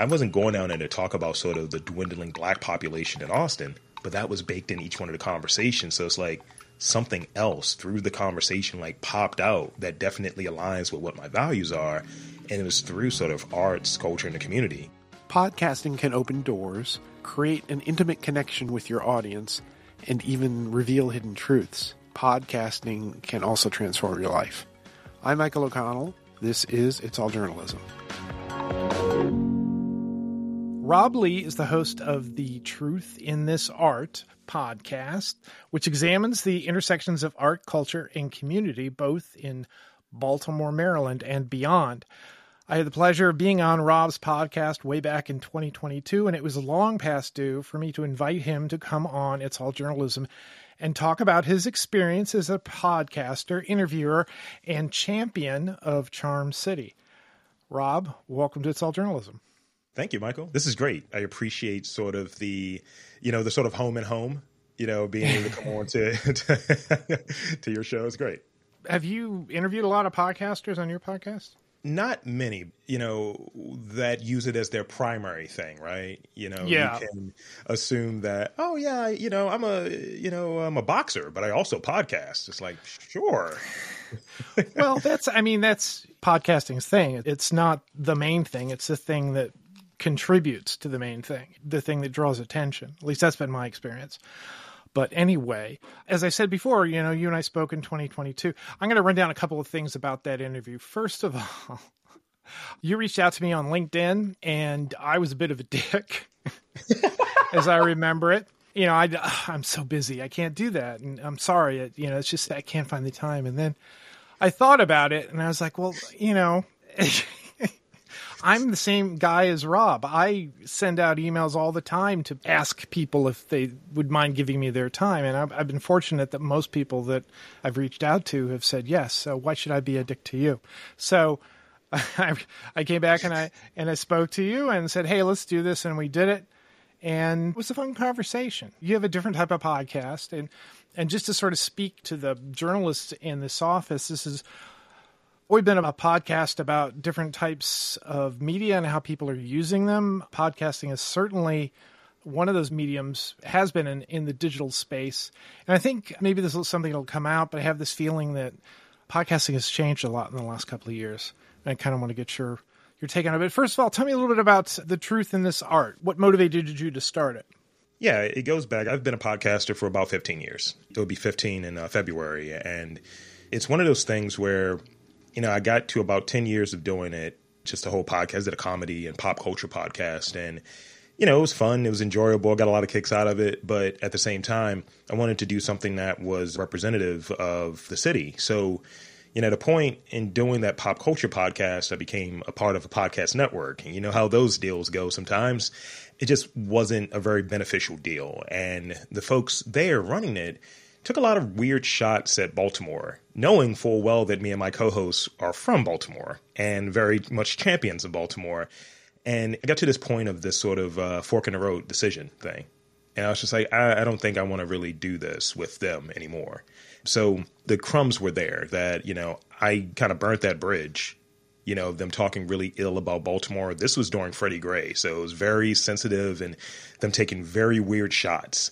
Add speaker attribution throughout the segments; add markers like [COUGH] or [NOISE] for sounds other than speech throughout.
Speaker 1: I wasn't going down there to talk about sort of the dwindling black population in Austin, but that was baked in each one of the conversations. So it's like something else through the conversation like popped out that definitely aligns with what my values are. And it was through sort of arts, culture, and the community.
Speaker 2: Podcasting can open doors, create an intimate connection with your audience, and even reveal hidden truths. Podcasting can also transform your life. I'm Michael O'Connell. This is It's All Journalism.
Speaker 3: Rob Lee is the host of the Truth in This Art podcast, which examines the intersections of art, culture, and community, both in Baltimore, Maryland, and beyond. I had the pleasure of being on Rob's podcast way back in 2022, and it was long past due for me to invite him to come on It's All Journalism and talk about his experience as a podcaster, interviewer, and champion of Charm City. Rob, welcome to It's All Journalism.
Speaker 1: Thank you, Michael. This is great. I appreciate sort of the, you know, the sort of home and home, you know, being able to come on to, [LAUGHS] to, to your show is great.
Speaker 3: Have you interviewed a lot of podcasters on your podcast?
Speaker 1: Not many, you know, that use it as their primary thing, right? You know,
Speaker 3: yeah.
Speaker 1: you can assume that, oh yeah, you know, I'm a, you know, I'm a boxer, but I also podcast. It's like, sure. [LAUGHS]
Speaker 3: well, that's, I mean, that's podcasting's thing. It's not the main thing. It's the thing that contributes to the main thing, the thing that draws attention. At least that's been my experience. But anyway, as I said before, you know, you and I spoke in 2022. I'm going to run down a couple of things about that interview. First of all, [LAUGHS] you reached out to me on LinkedIn, and I was a bit of a dick, [LAUGHS] as I remember it. You know, I, I'm so busy, I can't do that, and I'm sorry. You know, it's just I can't find the time. And then I thought about it, and I was like, well, you know. [LAUGHS] I'm the same guy as Rob. I send out emails all the time to ask people if they would mind giving me their time. And I've, I've been fortunate that most people that I've reached out to have said yes. So why should I be a dick to you? So [LAUGHS] I, I came back and I, and I spoke to you and said, Hey, let's do this. And we did it. And it was a fun conversation. You have a different type of podcast. And, and just to sort of speak to the journalists in this office, this is We've been a podcast about different types of media and how people are using them. Podcasting is certainly one of those mediums, has been in, in the digital space. And I think maybe this is something that'll come out, but I have this feeling that podcasting has changed a lot in the last couple of years. And I kind of want to get your, your take on it. But first of all, tell me a little bit about the truth in this art. What motivated you to start it?
Speaker 1: Yeah, it goes back. I've been a podcaster for about 15 years. It will be 15 in uh, February. And it's one of those things where you know, I got to about 10 years of doing it, just a whole podcast, did a comedy and pop culture podcast. And, you know, it was fun. It was enjoyable. I got a lot of kicks out of it. But at the same time, I wanted to do something that was representative of the city. So, you know, at a point in doing that pop culture podcast, I became a part of a podcast network. And you know how those deals go sometimes. It just wasn't a very beneficial deal. And the folks there running it, took a lot of weird shots at Baltimore, knowing full well that me and my co hosts are from Baltimore and very much champions of Baltimore. And I got to this point of this sort of uh, fork in the road decision thing. And I was just like, I, I don't think I want to really do this with them anymore. So the crumbs were there that, you know, I kind of burnt that bridge, you know, them talking really ill about Baltimore. This was during Freddie Gray. So it was very sensitive and them taking very weird shots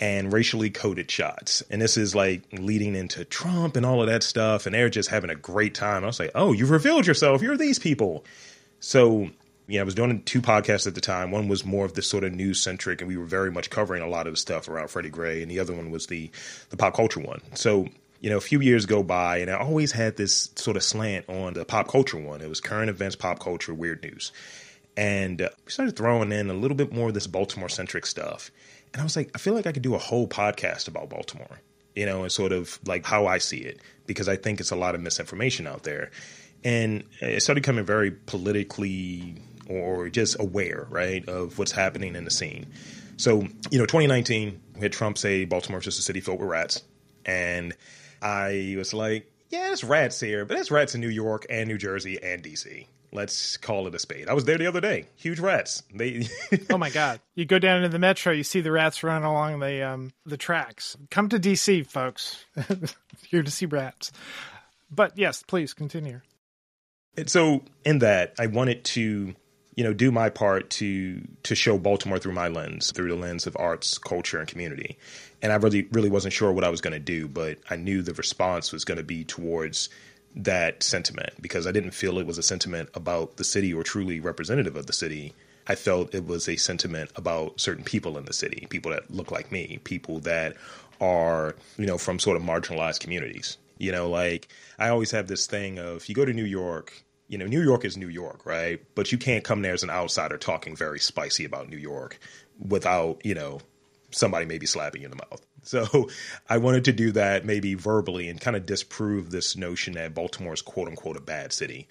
Speaker 1: and racially coded shots. And this is like leading into Trump and all of that stuff. And they're just having a great time. I was like, oh, you've revealed yourself. You're these people. So, yeah, I was doing two podcasts at the time. One was more of this sort of news centric, and we were very much covering a lot of the stuff around Freddie Gray. And the other one was the, the pop culture one. So, you know, a few years go by, and I always had this sort of slant on the pop culture one. It was current events, pop culture, weird news. And uh, we started throwing in a little bit more of this Baltimore centric stuff. And I was like, I feel like I could do a whole podcast about Baltimore, you know, and sort of like how I see it, because I think it's a lot of misinformation out there. And it started becoming very politically or just aware, right, of what's happening in the scene. So, you know, 2019, we had Trump say Baltimore's just a city filled with rats. And I was like, yeah, there's rats here, but there's rats in New York and New Jersey and DC. Let's call it a spade. I was there the other day. Huge rats. They. [LAUGHS]
Speaker 3: oh my god! You go down into the metro, you see the rats running along the um, the tracks. Come to DC, folks. [LAUGHS] Here to see rats. But yes, please continue.
Speaker 1: And so in that, I wanted to, you know, do my part to to show Baltimore through my lens, through the lens of arts, culture, and community. And I really really wasn't sure what I was going to do, but I knew the response was going to be towards that sentiment because I didn't feel it was a sentiment about the city or truly representative of the city. I felt it was a sentiment about certain people in the city, people that look like me, people that are, you know, from sort of marginalized communities. You know, like I always have this thing of if you go to New York, you know, New York is New York, right? But you can't come there as an outsider talking very spicy about New York without, you know, somebody maybe slapping you in the mouth. So [LAUGHS] I wanted to do that maybe verbally and kind of disprove this notion that Baltimore is quote unquote a bad city.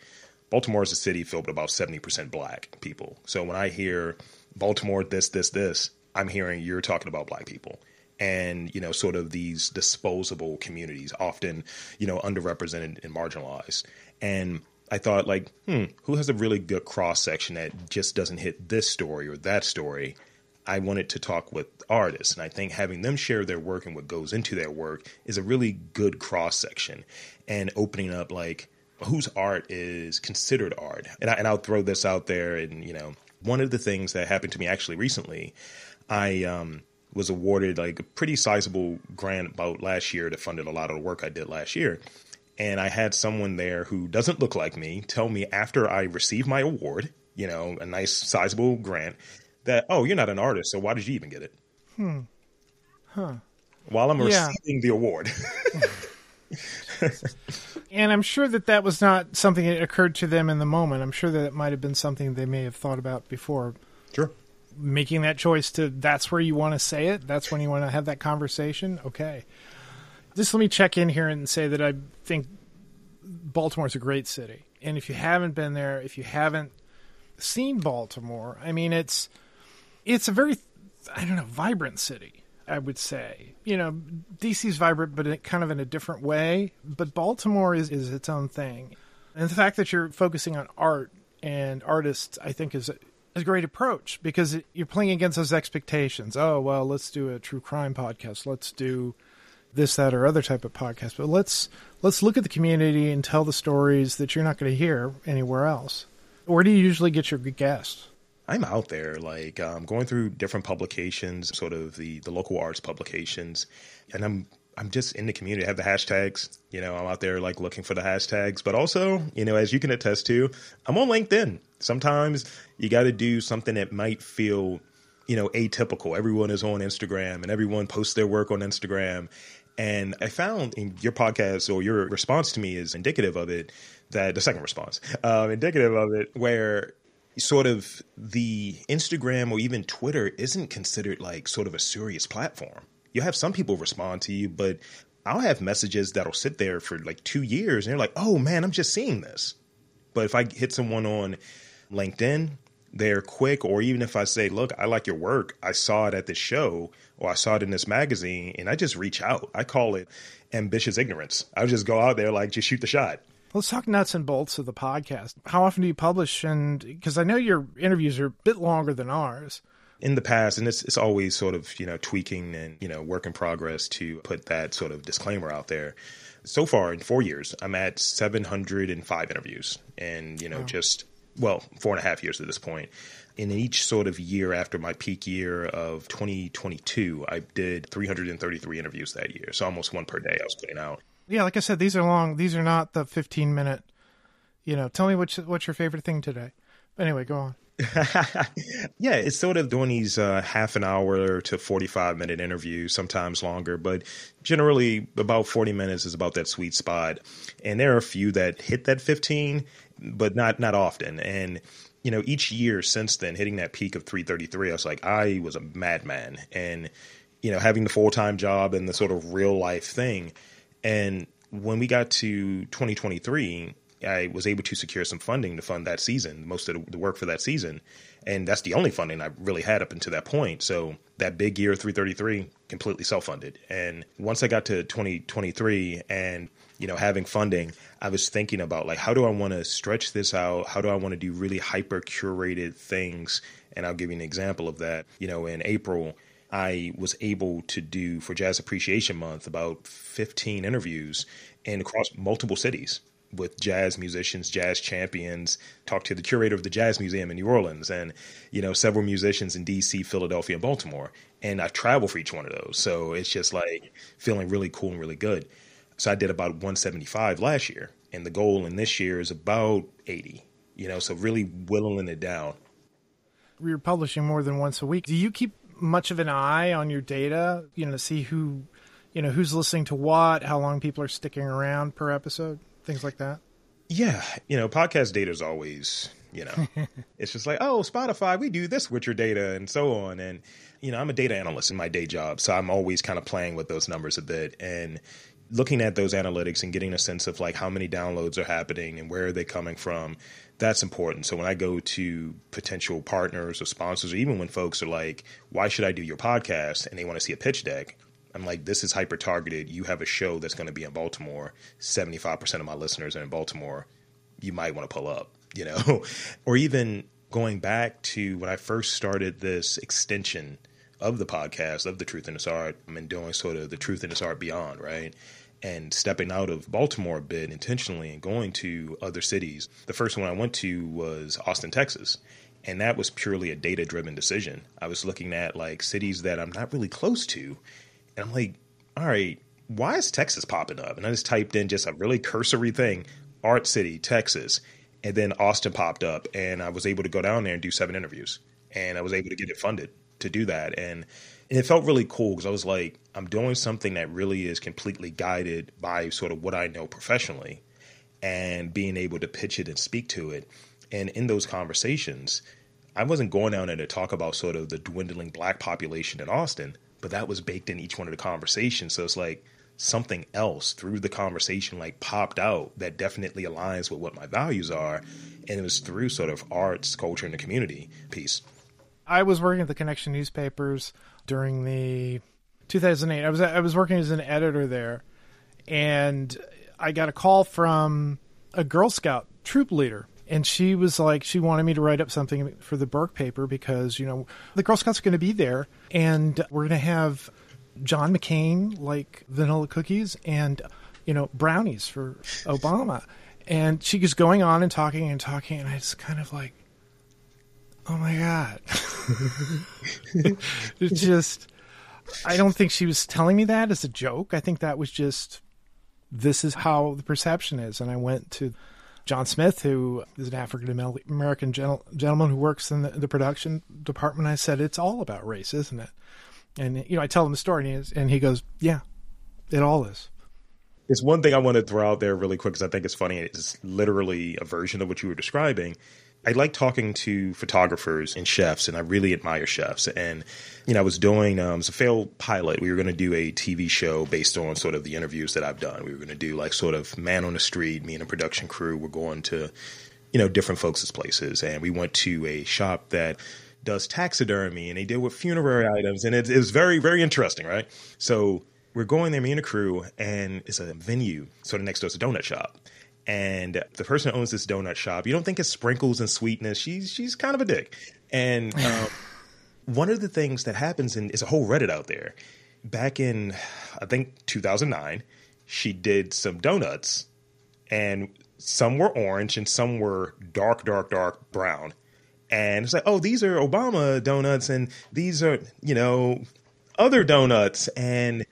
Speaker 1: Baltimore is a city filled with about 70% black people. So when I hear Baltimore, this, this, this, I'm hearing you're talking about black people and, you know, sort of these disposable communities, often, you know, underrepresented and marginalized. And I thought, like, hmm, who has a really good cross section that just doesn't hit this story or that story? I wanted to talk with artists. And I think having them share their work and what goes into their work is a really good cross section and opening up, like, whose art is considered art. And, I, and I'll throw this out there. And, you know, one of the things that happened to me actually recently, I um, was awarded like a pretty sizable grant about last year that funded a lot of the work I did last year. And I had someone there who doesn't look like me tell me after I received my award, you know, a nice sizable grant, that, oh, you're not an artist, so why did you even get it?
Speaker 3: Hmm. Huh.
Speaker 1: While I'm yeah. receiving the award. [LAUGHS]
Speaker 3: and I'm sure that that was not something that occurred to them in the moment. I'm sure that it might have been something they may have thought about before.
Speaker 1: Sure.
Speaker 3: Making that choice to that's where you want to say it, that's when you want to have that conversation. Okay. Just let me check in here and say that I think Baltimore's a great city. And if you haven't been there, if you haven't seen Baltimore, I mean it's it's a very I don't know, vibrant city. I would say. You know, DC's vibrant, but it, kind of in a different way. But Baltimore is, is its own thing. And the fact that you're focusing on art and artists, I think, is a, is a great approach because it, you're playing against those expectations. Oh, well, let's do a true crime podcast. Let's do this, that, or other type of podcast. But let's let's look at the community and tell the stories that you're not going to hear anywhere else. Where do you usually get your guests?
Speaker 1: I'm out there, like um, going through different publications, sort of the the local arts publications, and I'm I'm just in the community. I have the hashtags. You know, I'm out there like looking for the hashtags, but also, you know, as you can attest to, I'm on LinkedIn. Sometimes you got to do something that might feel, you know, atypical. Everyone is on Instagram and everyone posts their work on Instagram. And I found in your podcast or your response to me is indicative of it that the second response, um, indicative of it, where sort of the Instagram or even Twitter isn't considered like sort of a serious platform. You'll have some people respond to you, but I'll have messages that'll sit there for like two years and they're like, oh man, I'm just seeing this. But if I hit someone on LinkedIn, they're quick, or even if I say, look, I like your work, I saw it at this show or I saw it in this magazine, and I just reach out. I call it ambitious ignorance. I just go out there like just shoot the shot.
Speaker 3: Let's talk nuts and bolts of the podcast. How often do you publish? And because I know your interviews are a bit longer than ours.
Speaker 1: In the past, and it's it's always sort of you know tweaking and you know work in progress to put that sort of disclaimer out there. So far in four years, I'm at 705 interviews, and you know wow. just well four and a half years at this point. In each sort of year after my peak year of 2022, I did 333 interviews that year, so almost one per day I was putting out
Speaker 3: yeah, like I said, these are long. These are not the 15 minute. You know, tell me what's what's your favorite thing today. Anyway, go on. [LAUGHS]
Speaker 1: yeah, it's sort of doing these uh, half an hour to 45 minute interviews, sometimes longer, but generally about 40 minutes is about that sweet spot. And there are a few that hit that 15, but not not often. And you know, each year since then, hitting that peak of 333, I was like, I was a madman. And you know, having the full time job and the sort of real life thing and when we got to 2023, I was able to secure some funding to fund that season, most of the work for that season. And that's the only funding I really had up until that point. So that big year 333 completely self-funded. And once I got to 2023 and you know having funding, I was thinking about like how do I want to stretch this out? How do I want to do really hyper curated things? And I'll give you an example of that. You know, in April, I was able to do for Jazz Appreciation Month about 15 interviews and across multiple cities. with jazz musicians, jazz champions, talked to the curator of the Jazz Museum in New Orleans and, you know, several musicians in DC, Philadelphia, and Baltimore. And I travel for each one of those. So it's just like feeling really cool and really good. So I did about 175 last year. And the goal in this year is about 80, you know, so really whittling it down.
Speaker 3: You're publishing more than once a week. Do you keep much of an eye on your data, you know, to see who, you know, who's listening to what, how long people are sticking around per episode, things like that?
Speaker 1: Yeah, you know, podcast data is always, you know, [LAUGHS] it's just like, oh, Spotify, we do this with your data and so on. And, you know, I'm a data analyst in my day job, so I'm always kind of playing with those numbers a bit and looking at those analytics and getting a sense of like how many downloads are happening and where are they coming from that's important. So when I go to potential partners or sponsors, or even when folks are like, why should I do your podcast? And they want to see a pitch deck. I'm like, this is hyper targeted. You have a show that's going to be in Baltimore. 75% of my listeners are in Baltimore. You might want to pull up, [LAUGHS] you know? or even going back to when I first started this extension of the podcast, of the Truth in This Art, I'm doing sort of the Truth in This Art Beyond, right? And stepping out of Baltimore a bit intentionally and going to other cities. The first one I went to was Austin, Texas. And that was purely a data driven decision. I was looking at like cities that I'm not really close to. And I'm like, all right, why is Texas popping up? And I just typed in just a really cursory thing Art City, Texas. And then Austin popped up. And I was able to go down there and do seven interviews. And I was able to get it funded to do that. And and it felt really cool because I was like, I'm doing something that really is completely guided by sort of what I know professionally and being able to pitch it and speak to it. And in those conversations, I wasn't going down there to talk about sort of the dwindling black population in Austin, but that was baked in each one of the conversations. So it's like something else through the conversation like popped out that definitely aligns with what my values are. And it was through sort of arts, culture, and the community piece.
Speaker 3: I was working at the Connection newspapers during the 2008. I was I was working as an editor there, and I got a call from a Girl Scout troop leader. And she was like, she wanted me to write up something for the Burke paper because, you know, the Girl Scouts are going to be there and we're going to have John McCain like vanilla cookies and, you know, brownies for Obama. And she was going on and talking and talking. And I just kind of like, oh my god [LAUGHS] [LAUGHS] it's just i don't think she was telling me that as a joke. I think that was just this is how the perception is. And i went to john smith who is an african american gentleman who works in the, the, production department. I said it's all about race isn't it? And you know i tell him the story and he, and he goes yeah it all is.
Speaker 1: It's one thing I want to throw out there really quick because I think it's funny. It's literally a version of what you were describing. I like talking to photographers and chefs, and I really admire chefs. And you know, I was doing um, it's a failed pilot. We were going to do a TV show based on sort of the interviews that I've done. We were going to do like sort of man on the street. Me and a production crew were going to, you know, different folks' places, and we went to a shop that does taxidermy, and they deal with funerary items, and it, it was very very interesting, right? So we're going there, me and a crew, and it's a venue sort of next to a donut shop. And the person who owns this donut shop, you don't think it's sprinkles and sweetness. She's she's kind of a dick. And [SIGHS] um, one of the things that happens in is a whole Reddit out there. Back in I think 2009, she did some donuts, and some were orange and some were dark, dark, dark brown. And it's like, oh, these are Obama donuts, and these are you know other donuts. And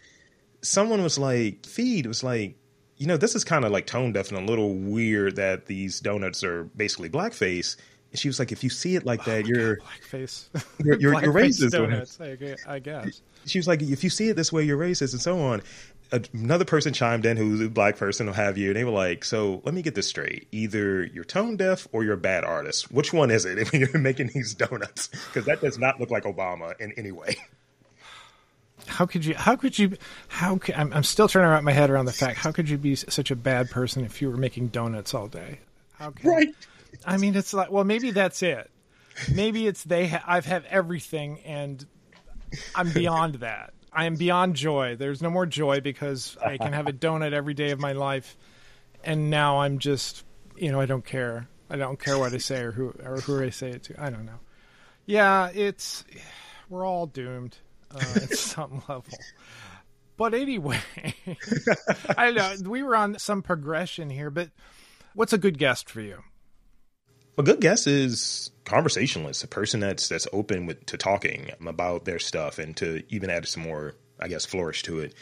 Speaker 1: someone was like, feed was like, you know, this is kind of like tone deaf and a little weird that these donuts are basically blackface. And she was like, if you see it like oh that, oh you're
Speaker 3: God, blackface. [LAUGHS]
Speaker 1: You're, you're, you're [LAUGHS] racist.
Speaker 3: Donuts, I guess.
Speaker 1: She was like, if you see it this way, you're racist, and so on. Another person chimed in who's a black person, will have you, and they were like, "So let me get this straight: either you're tone deaf or you're a bad artist. Which one is it? [LAUGHS] When you're making these donuts, because that does not look like Obama in any way."
Speaker 3: How could you how could you how could, I'm, I'm still trying to wrap my head around the fact how could you be such a bad person if you were making donuts all day? How
Speaker 1: can, right.
Speaker 3: I mean it's like well maybe that's it. Maybe it's they ha- i've had everything and i'm beyond that. I am beyond joy. There's no more joy because i can have a donut every day of my life and now i'm just you know i don't care. I don't care what i say or who or who i say it to. I don't know. Yeah it's we're all doomed uh, at [LAUGHS] some level. But anyway, [LAUGHS] I know we were on some progression here, but What's a good guest for you?
Speaker 1: A good guest is conversationalist, a person that's that's open with to talking about their stuff and to even add some more, I guess, flourish to it.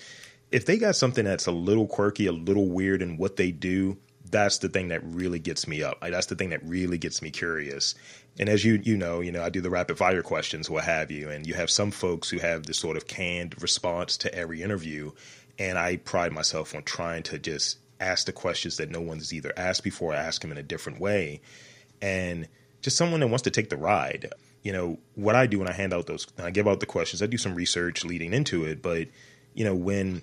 Speaker 1: If they got something that's a little quirky, a little weird in what they do, that's the thing that really gets me up. That's the thing that really gets me curious. And as you you know, you know, I do the rapid fire questions, what have you, and you have some folks who have this sort of canned response to every interview, and I pride myself on trying to just ask the questions that no one's either asked before, I ask them in a different way, and just someone that wants to take the ride. You know, what I do when I hand out those, I give out the questions, I do some research leading into it, but you know, when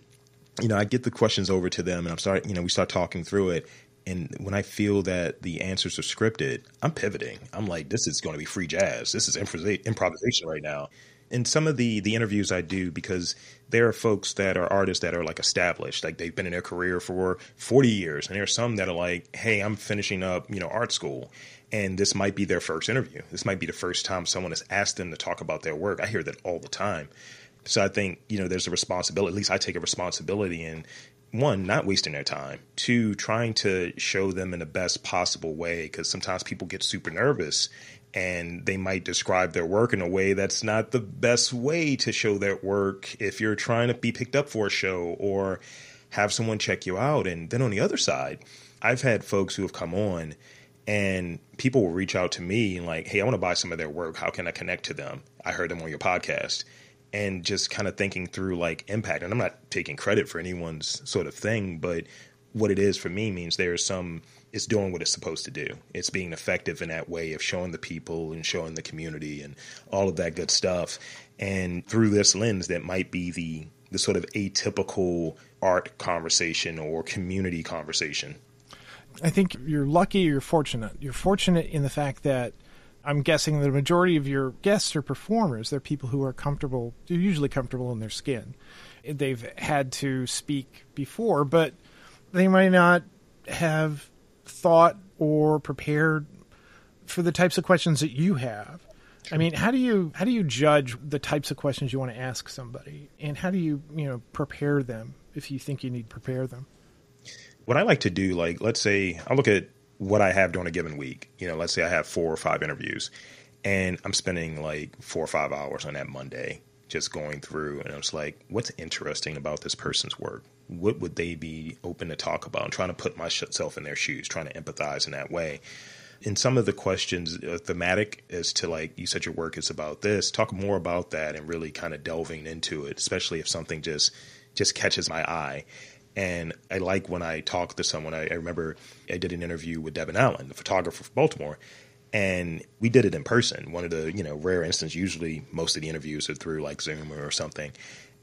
Speaker 1: you know, I get the questions over to them and I'm starting, you know, we start talking through it. And when I feel that the answers are scripted, I'm pivoting. I'm like, this is going to be free jazz. This is improvisation right now. And some of the the interviews I do because there are folks that are artists that are like established, like they've been in their career for 40 years, and there are some that are like, hey, I'm finishing up, you know, art school, and this might be their first interview. This might be the first time someone has asked them to talk about their work. I hear that all the time. So I think, you know, there's a responsibility, at least I take a responsibility in one, not wasting their time, two, trying to show them in the best possible way because sometimes people get super nervous and they might describe their work in a way that's not the best way to show their work if you're trying to be picked up for a show or have someone check you out. And then on the other side, I've had folks who have come on and people will reach out to me and like, hey, I want to buy some of their work. How can I connect to them? I heard them on your podcast and just kind of thinking through like impact. And I'm not taking credit for anyone's sort of thing, but what it is for me means there's some it's doing what it's supposed to do. It's being effective in that way of showing the people and showing the community and all of that good stuff. And through this lens, that might be the the sort of atypical art conversation or community conversation.
Speaker 3: I think you're lucky. You're fortunate. You're fortunate in the fact that I'm guessing the majority of your guests are performers. They're people who are comfortable, usually comfortable in their skin. They've had to speak before, but they might not have thought or prepared for the types of questions that you have. I mean, how do you how do you judge the types of questions you want to ask somebody, and how do you you know prepare them if you think you need to prepare them?
Speaker 1: What I like to do, like let's say I look at what I have during a given week. You know, let's say I have four or five interviews, and I'm spending like four or five hours on that Monday just going through, and it's like, what's interesting about this person's work? What would they be open to talk about? And trying to put myself in their shoes, trying to empathize in that way. In some of the questions, uh, thematic as to like you said, your work is about this. Talk more about that and really kind of delving into it, especially if something just just catches my eye. And I like when I talk to someone. I, I remember I did an interview with Devin Allen, the photographer from Baltimore, and we did it in person. One of the you know rare instances. Usually, most of the interviews are through like Zoom or something.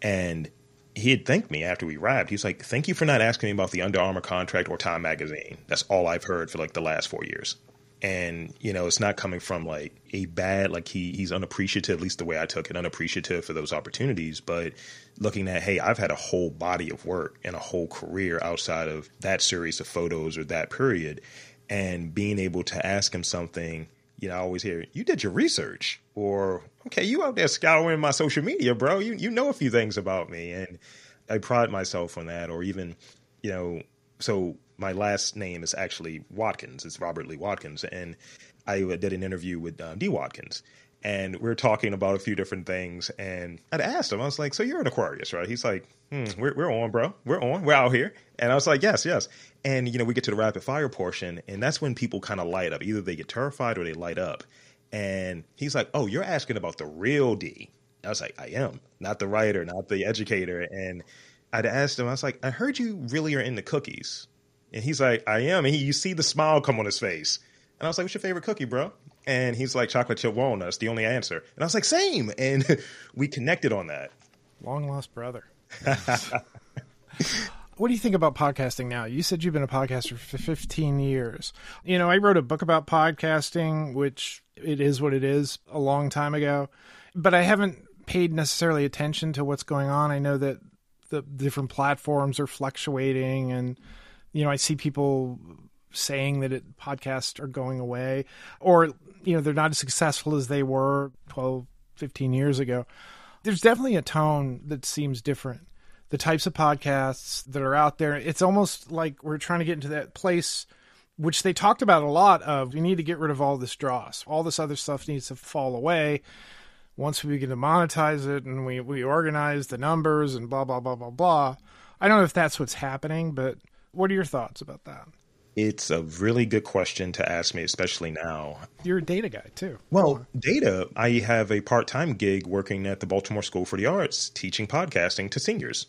Speaker 1: And he had thanked me after we wrapped. He's like, "Thank you for not asking me about the Under Armour contract or Time Magazine. That's all I've heard for like the last four years." And you know, it's not coming from like a bad like he he's unappreciative. At least the way I took it, unappreciative for those opportunities. But looking at, hey, I've had a whole body of work and a whole career outside of that series of photos or that period, and being able to ask him something. You know, I always hear you did your research, or okay, you out there scouring my social media, bro. You you know a few things about me, and I pride myself on that. Or even, you know, so my last name is actually Watkins. It's Robert Lee Watkins, and I did an interview with um, D. Watkins, and we are talking about a few different things. And I'd asked him, I was like, "So you're an Aquarius, right?" He's like, hmm, "We're we're on, bro. We're on. We're out here." And I was like, "Yes, yes." And you know, we get to the rapid fire portion, and that's when people kind of light up. Either they get terrified or they light up. And he's like, "Oh, you're asking about the real D." I was like, "I am, not the writer, not the educator." And I'd asked him, I was like, "I heard you really are into cookies." And he's like, I am. And he, you see the smile come on his face. And I was like, what's your favorite cookie, bro? And he's like, chocolate chip walnuts, the only answer. And I was like, same. And [LAUGHS] we connected on that.
Speaker 3: Long lost brother. [LAUGHS] what do you think about podcasting now? You said you've been a podcaster for 15 years. You know, I wrote a book about podcasting, which it is what it is a long time ago, but I haven't paid necessarily attention to what's going on. I know that the different platforms are fluctuating and you know, I see people saying that it, podcasts are going away or, you know, they're not as successful as they were 12, 15 years ago. There's definitely a tone that seems different. The types of podcasts that are out there, it's almost like we're trying to get into that place which they talked about a lot of we need to get rid of all this dross. All this other stuff needs to fall away once we begin to monetize it and we, we organize the numbers and blah blah blah blah blah. I don't know if that's what's happening, but what are your thoughts about that?
Speaker 1: It's a really good question to ask me, especially now.
Speaker 3: You're a data guy too.
Speaker 1: Well, data, I have a part time gig working at the Baltimore School for the Arts teaching podcasting to seniors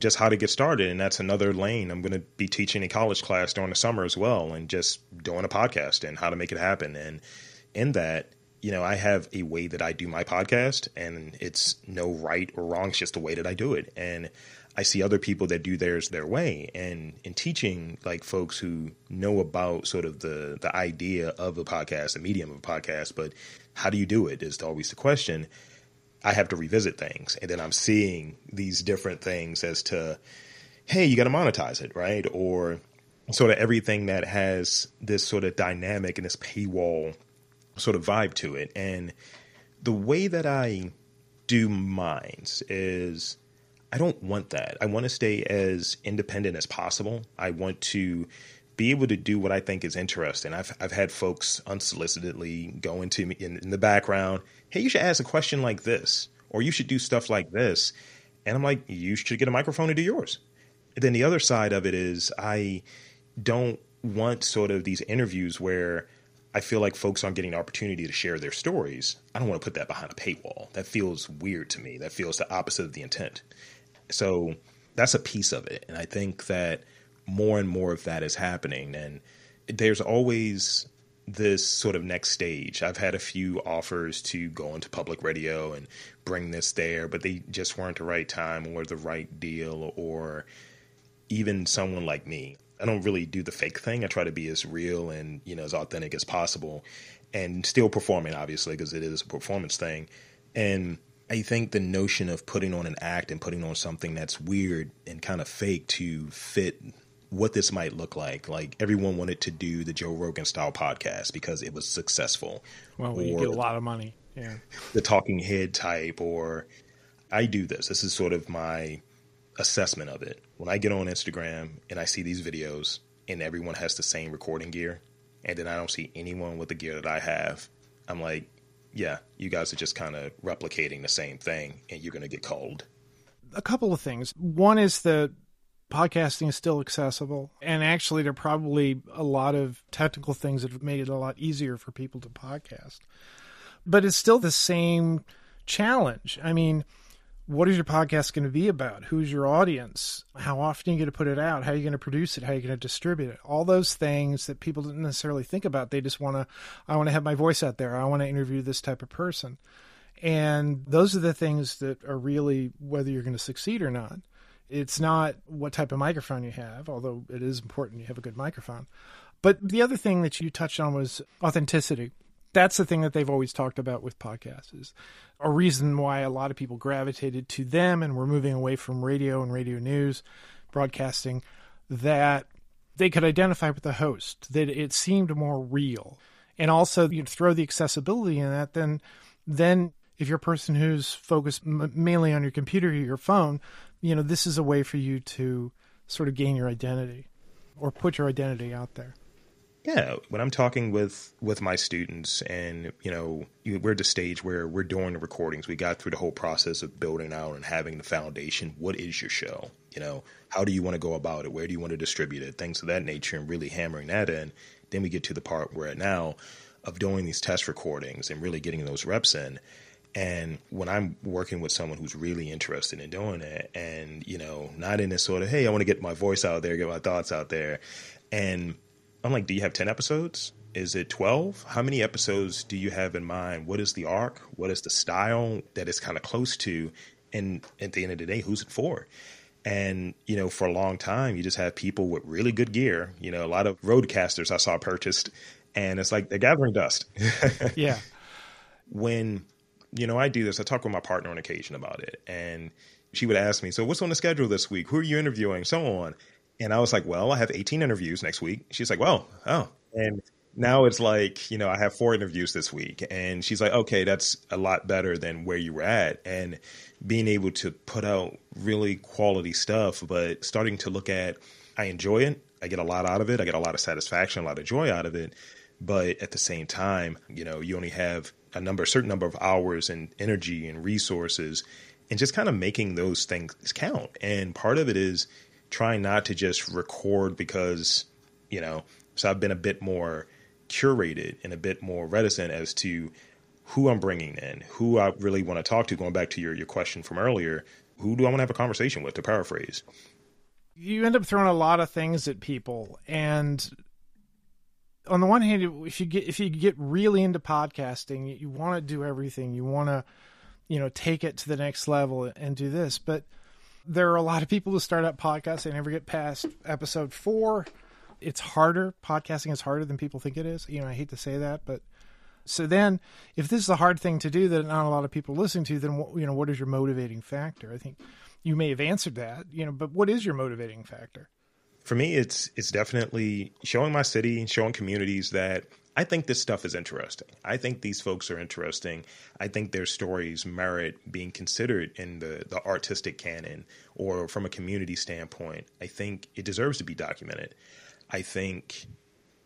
Speaker 1: just how to get started. And that's another lane. I'm going to be teaching a college class during the summer as well and just doing a podcast and how to make it happen. And in that, you know, I have a way that I do my podcast and it's no right or wrong. It's just the way that I do it. And I see other people that do theirs their way. And in teaching like folks who know about sort of the, the idea of a podcast, the medium of a podcast, but how do you do it is always the question. I have to revisit things. And then I'm seeing these different things as to, hey, you got to monetize it, right? Or sort of everything that has this sort of dynamic and this paywall sort of vibe to it. And the way that I do mines is I don't want that. I want to stay as independent as possible. I want to be able to do what I think is interesting. I've I've had folks unsolicitedly go into me in, in the background, hey, you should ask a question like this, or you should do stuff like this. And I'm like, you should get a microphone and do yours. And then the other side of it is I don't want sort of these interviews where I feel like folks aren't getting an opportunity to share their stories. I don't want to put that behind a paywall. That feels weird to me. That feels the opposite of the intent. So that's a piece of it. And I think that more and more of that is happening. And there's always this sort of next stage. I've had a few offers to go into public radio and bring this there, but they just weren't the right time or the right deal, or even someone like me. I don't really do the fake thing. I try to be as real and you know as authentic as possible, and still performing obviously because it is a performance thing. And I think the notion of putting on an act and putting on something that's weird and kind of fake to fit what this might look like. Like everyone wanted to do the Joe Rogan style podcast because it was successful.
Speaker 3: Well, you get a lot of money. Yeah.
Speaker 1: The talking head type, or I do this. This is sort of my assessment of it. When I get on Instagram and I see these videos and everyone has the same recording gear, and then I don't see anyone with the gear that I have, I'm like, yeah, you guys are just kind of replicating the same thing and you're going to get called.
Speaker 3: A couple of things. One is that podcasting is still accessible. And actually, there are probably a lot of technical things that have made it a lot easier for people to podcast. But it's still the same challenge. I mean, what is your podcast going to be about? Who's your audience? How often are you going to put it out? How are you going to produce it? How are you going to distribute it? All those things that people don't necessarily think about. They just want to, I want to have my voice out there. I want to interview this type of person. And those are the things that are really whether you're going to succeed or not. It's not what type of microphone you have, although it is important you have a good microphone. But the other thing that you touched on was authenticity. That's the thing that they've always talked about with podcasts is a reason why a lot of people gravitated to them and were moving away from radio and radio news broadcasting that they could identify with the host, that it seemed more real. And also you throw the accessibility in that, then then if you're a person who's focused m- mainly on your computer or your phone, you know, this is a way for you to sort of gain your identity or put your identity out there.
Speaker 1: Yeah, when I'm talking with with my students, and you know, we're at the stage where we're doing the recordings. We got through the whole process of building out and having the foundation. What is your show? You know, how do you want to go about it? Where do you want to distribute it? Things of that nature, and really hammering that in. Then we get to the part we're at now of doing these test recordings and really getting those reps in. And when I'm working with someone who's really interested in doing it, and you know, not in this sort of, hey, I want to get my voice out there, get my thoughts out there, and I'm like, do you have ten episodes? Is it twelve? How many episodes do you have in mind? What is the arc? What is the style that it's kind of close to? And at the end of the day, who's it for? And, you know, for a long time, you just have people with really good gear. You know, a lot of RODECasters I saw purchased, and it's like they're gathering dust. [LAUGHS]
Speaker 3: yeah.
Speaker 1: When you know, I do this. I talk with my partner on occasion about it, and she would ask me, "So what's on the schedule this week? Who are you interviewing?" So on, and I was like, "Well, I have 18 interviews next week." She's like, "Well, oh," and mm-hmm. now it's like, you know, I have four interviews this week, and she's like, "Okay, that's a lot better than where you were at," and being able to put out really quality stuff, but starting to look at, I enjoy it. I get a lot out of it. I get a lot of satisfaction, a lot of joy out of it. But at the same time, you know, you only have a number, a certain number of hours and energy and resources, and just kind of making those things count. And part of it is trying not to just record because, you know, so I've been a bit more curated and a bit more reticent as to who I'm bringing in, who I really want to talk to. Going back to your, your question from earlier, who do I want to have a conversation with, to paraphrase?
Speaker 3: You end up throwing a lot of things at people. And on the one hand, if you get if you get really into podcasting, you want to do everything. You want to, you know, take it to the next level and do this. But there are a lot of people who start up podcasts and never get past episode four. It's harder. Podcasting is harder than people think it is. You know, I hate to say that, but so then if this is a hard thing to do that not a lot of people listen to, then you know, what is your motivating factor? I think you may have answered that, you know, but what is your motivating factor?
Speaker 1: For me, it's it's definitely showing my city, and showing communities that I think this stuff is interesting. I think these folks are interesting. I think their stories merit being considered in the, the artistic canon or from a community standpoint. I think it deserves to be documented. I think,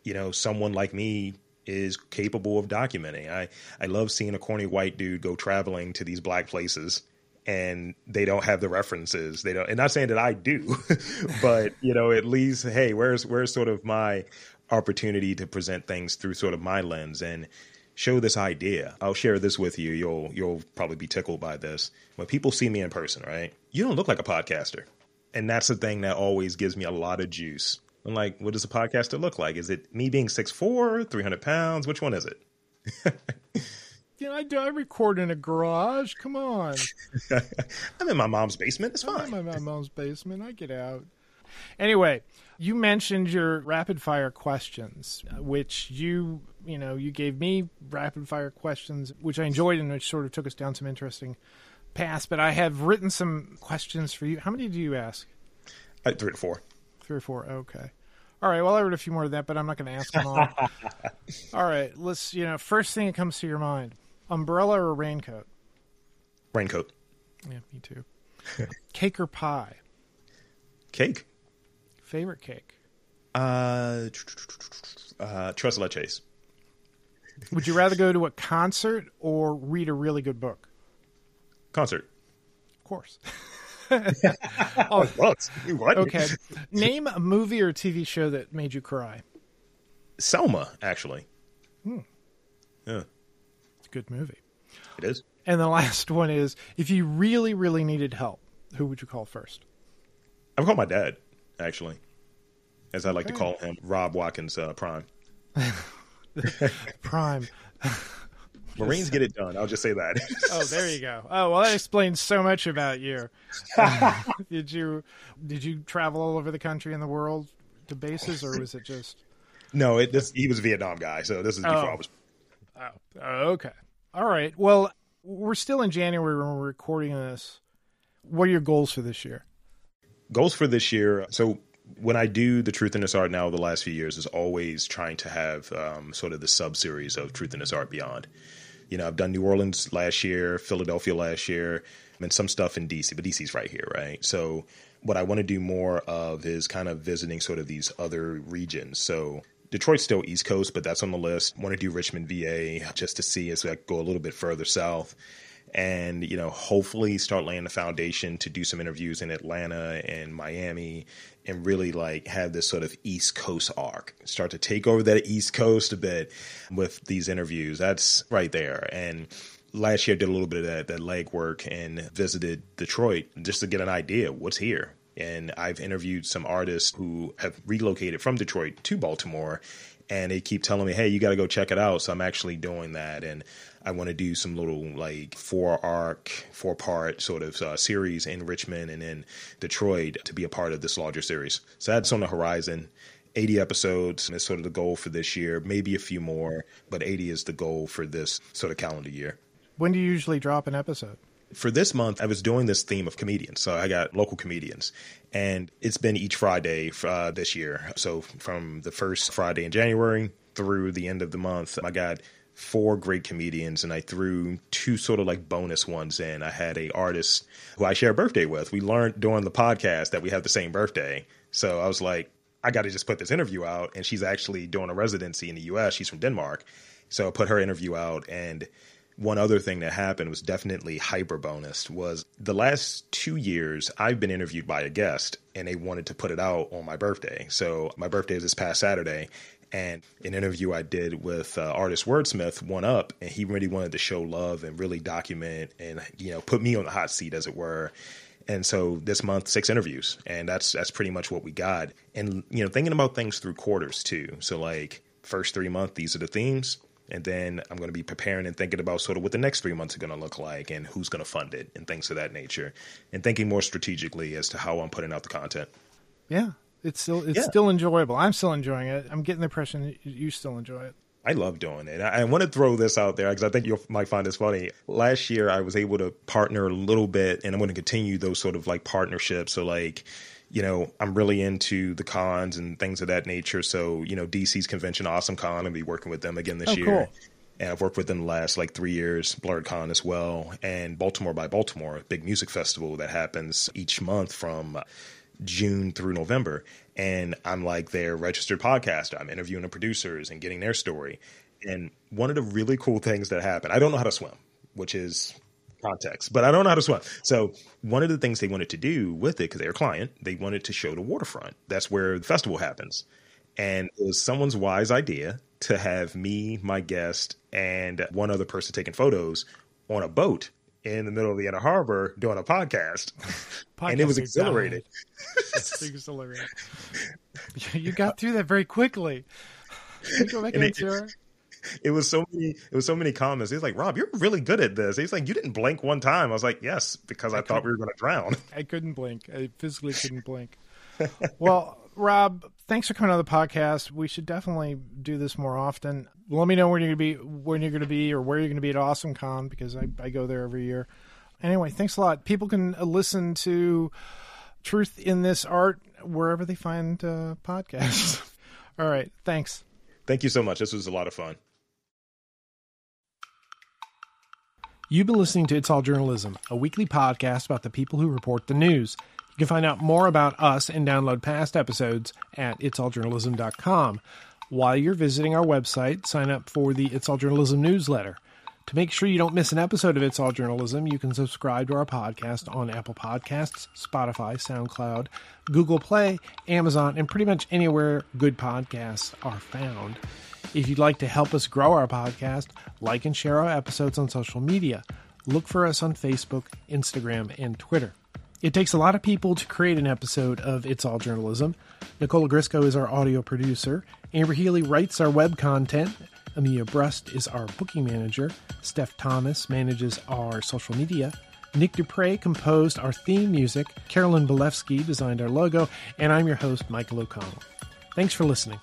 Speaker 1: you know, someone like me is capable of documenting. I, I love seeing a corny white dude go traveling to these black places and they don't have the references. They don't and not saying that I do, [LAUGHS] but you know, at least hey, where's where's sort of my opportunity to present things through sort of my lens and show this idea. I'll share this with you. You'll you'll probably be tickled by this. When people see me in person, right? You don't look like a podcaster. And that's the thing that always gives me a lot of juice I'm like, what does a podcaster look like? Is it me being 6'4, 300 pounds? Which one is it? [LAUGHS]
Speaker 3: you know, I, do, I record in a garage. Come on. [LAUGHS]
Speaker 1: I'm in my mom's basement. It's fine.
Speaker 3: I'm in my mom's basement. I get out. Anyway, you mentioned your rapid fire questions, which you, you know, you gave me rapid fire questions, which I enjoyed and which sort of took us down some interesting paths. But I have written some questions for you. How many do you ask?
Speaker 1: Uh, three or four.
Speaker 3: Three or four. Okay. All right. Well, I wrote a few more of that, but I'm not going to ask them all. [LAUGHS] all right. Let's. You know, first thing that comes to your mind: umbrella or raincoat?
Speaker 1: Raincoat.
Speaker 3: Yeah, me too. [LAUGHS] cake or pie?
Speaker 1: Cake.
Speaker 3: Favorite cake?
Speaker 1: Uh, uh, tres leches.
Speaker 3: Would you rather go to a concert or read a really good book?
Speaker 1: Concert.
Speaker 3: Of course. [LAUGHS]
Speaker 1: oh, what? what?
Speaker 3: Okay. Name a movie or TV show that made you cry.
Speaker 1: Selma, actually.
Speaker 3: Hmm.
Speaker 1: Yeah.
Speaker 3: It's a good movie.
Speaker 1: It is.
Speaker 3: And the last one is if you really, really needed help, who would you call first?
Speaker 1: I would call my dad, actually. As I like okay. to call him, Rob Watkins uh, Prime. [LAUGHS]
Speaker 3: Prime. [LAUGHS]
Speaker 1: Marines get it done. I'll just say that. [LAUGHS]
Speaker 3: oh, there you go. Oh, well, that explains so much about you. did you did you travel all over the country and the world to bases, or was it just?
Speaker 1: No, it this he was a Vietnam guy, so this is before oh. I was.
Speaker 3: Oh, okay. All right. Well, we're still in January when we're recording this. What are your goals for this year?
Speaker 1: Goals for this year. So when I do the Truth in This Art now, the last few years is always trying to have um, sort of the sub series of Truth in This Art Beyond. You know, I've done New Orleans last year, Philadelphia last year, and some stuff in DC, but DC's right here, right? So what I want to do more of is kind of visiting sort of these other regions. So Detroit's still East Coast, but that's on the list. Want to do Richmond, VA, just to see as I go a little bit further south and you know hopefully start laying the foundation to do some interviews in Atlanta and Miami and really like have this sort of East Coast arc. Start to take over that East Coast a bit with these interviews. That's right there. And last year I did a little bit of that, that leg work and visited Detroit just to get an idea what's here. And I've interviewed some artists who have relocated from Detroit to Baltimore and they keep telling me, "Hey, you got to go check it out." So I'm actually doing that, and I want to do some little like four arc, four part sort of uh, series in Richmond and in Detroit to be a part of this larger series. So that's on the horizon. 80 episodes is sort of the goal for this year, maybe a few more, but 80 is the goal for this sort of calendar year.
Speaker 3: When do you usually drop an episode?
Speaker 1: For this month, I was doing this theme of comedians. So I got local comedians, and it's been each Friday uh, this year. So from the first Friday in January through the end of the month, I got four great comedians and I threw two sort of like bonus ones in. I had a artist who I share a birthday with. We learned during the podcast that we have the same birthday. So I was like, I got to just put this interview out. And she's actually doing a residency in the US. She's from Denmark. So I put her interview out. And one other thing that happened was definitely hyper bonus was the last two years I've been interviewed by a guest and they wanted to put it out on my birthday. So my birthday is this past Saturday and an interview I did with uh, artist Wordsmith won up, and he really wanted to show love and really document and you know put me on the hot seat, as it were. And so this month, six interviews, and that's that's pretty much what we got. And you know, thinking about things through quarters too. So like first three months, these are the themes. And then I'm going to be preparing and thinking about sort of what the next three months are going to look like and who's going to fund it and things of that nature. And thinking more strategically as to how I'm putting out the content.
Speaker 3: Yeah, it's still it's
Speaker 1: Yeah.
Speaker 3: still enjoyable. I'm still enjoying it. I'm getting the impression that you still enjoy it.
Speaker 1: I love doing it. I, I want to throw this out there because I think you might find this funny. Last year, I was able to partner a little bit, and I'm going to continue those sort of like partnerships. So, like, you know, I'm really into the cons and things of that nature. So, you know, DC's convention, Awesome Con, I'm gonna be working with them again this
Speaker 3: Oh,
Speaker 1: year.
Speaker 3: cool.
Speaker 1: And I've worked with them the last like three years, Blerdcon as well, and Baltimore by Baltimore, a big music festival that happens each month from June through November. And I'm like their registered podcaster. I'm interviewing the producers and getting their story. And one of the really cool things that happened, I don't know how to swim, which is context, but I don't know how to swim. So one of the things they wanted to do with it, because they're a client, they wanted to show the waterfront. That's where the festival happens. And it was someone's wise idea to have me, my guest, and one other person taking photos on a boat in the middle of the Inner Harbor doing a podcast. [LAUGHS] and it was exhilarating. [LAUGHS]
Speaker 3: Exhilarating. [LAUGHS] you got through that very quickly. You go back
Speaker 1: it-? [LAUGHS] It was so many. It was so many comments. He's like, "Rob, you're really good at this." He's like, "You didn't blink one time." I was like, "Yes, because I, thought we were going to drown." [LAUGHS]
Speaker 3: I couldn't blink. I physically couldn't [LAUGHS] blink. well, Rob, thanks for coming on the podcast. We should definitely do this more often. Let me know when you're going to be, when you're going to be, or where you're going to be at Awesome Con because I, I go there every year. Anyway, thanks a lot. People can uh, listen to Truth in This Art wherever they find uh, podcasts. All right, thanks.
Speaker 1: Thank you so much. This was a lot of fun.
Speaker 3: You've been listening to It's All Journalism, a weekly podcast about the people who report the news. You can find out more about us and download past episodes at itsalljournalism.com. While you're visiting our website, sign up for the It's All Journalism newsletter. To make sure you don't miss an episode of It's All Journalism, you can subscribe to our podcast on Apple Podcasts, Spotify, SoundCloud, Google Play, Amazon, and pretty much anywhere good podcasts are found. If you'd like to help us grow our podcast, like and share our episodes on social media. Look for us on Facebook, Instagram, and Twitter. It takes a lot of people to create an episode of It's All Journalism. Nicola Grisco is our audio producer. Amber Healy writes our web content. Amelia Brust is our booking manager. Steph Thomas manages our social media. Nick Dupre composed our theme music. Carolyn Belevsky designed our logo. And I'm your host, Michael O'Connell. Thanks for listening.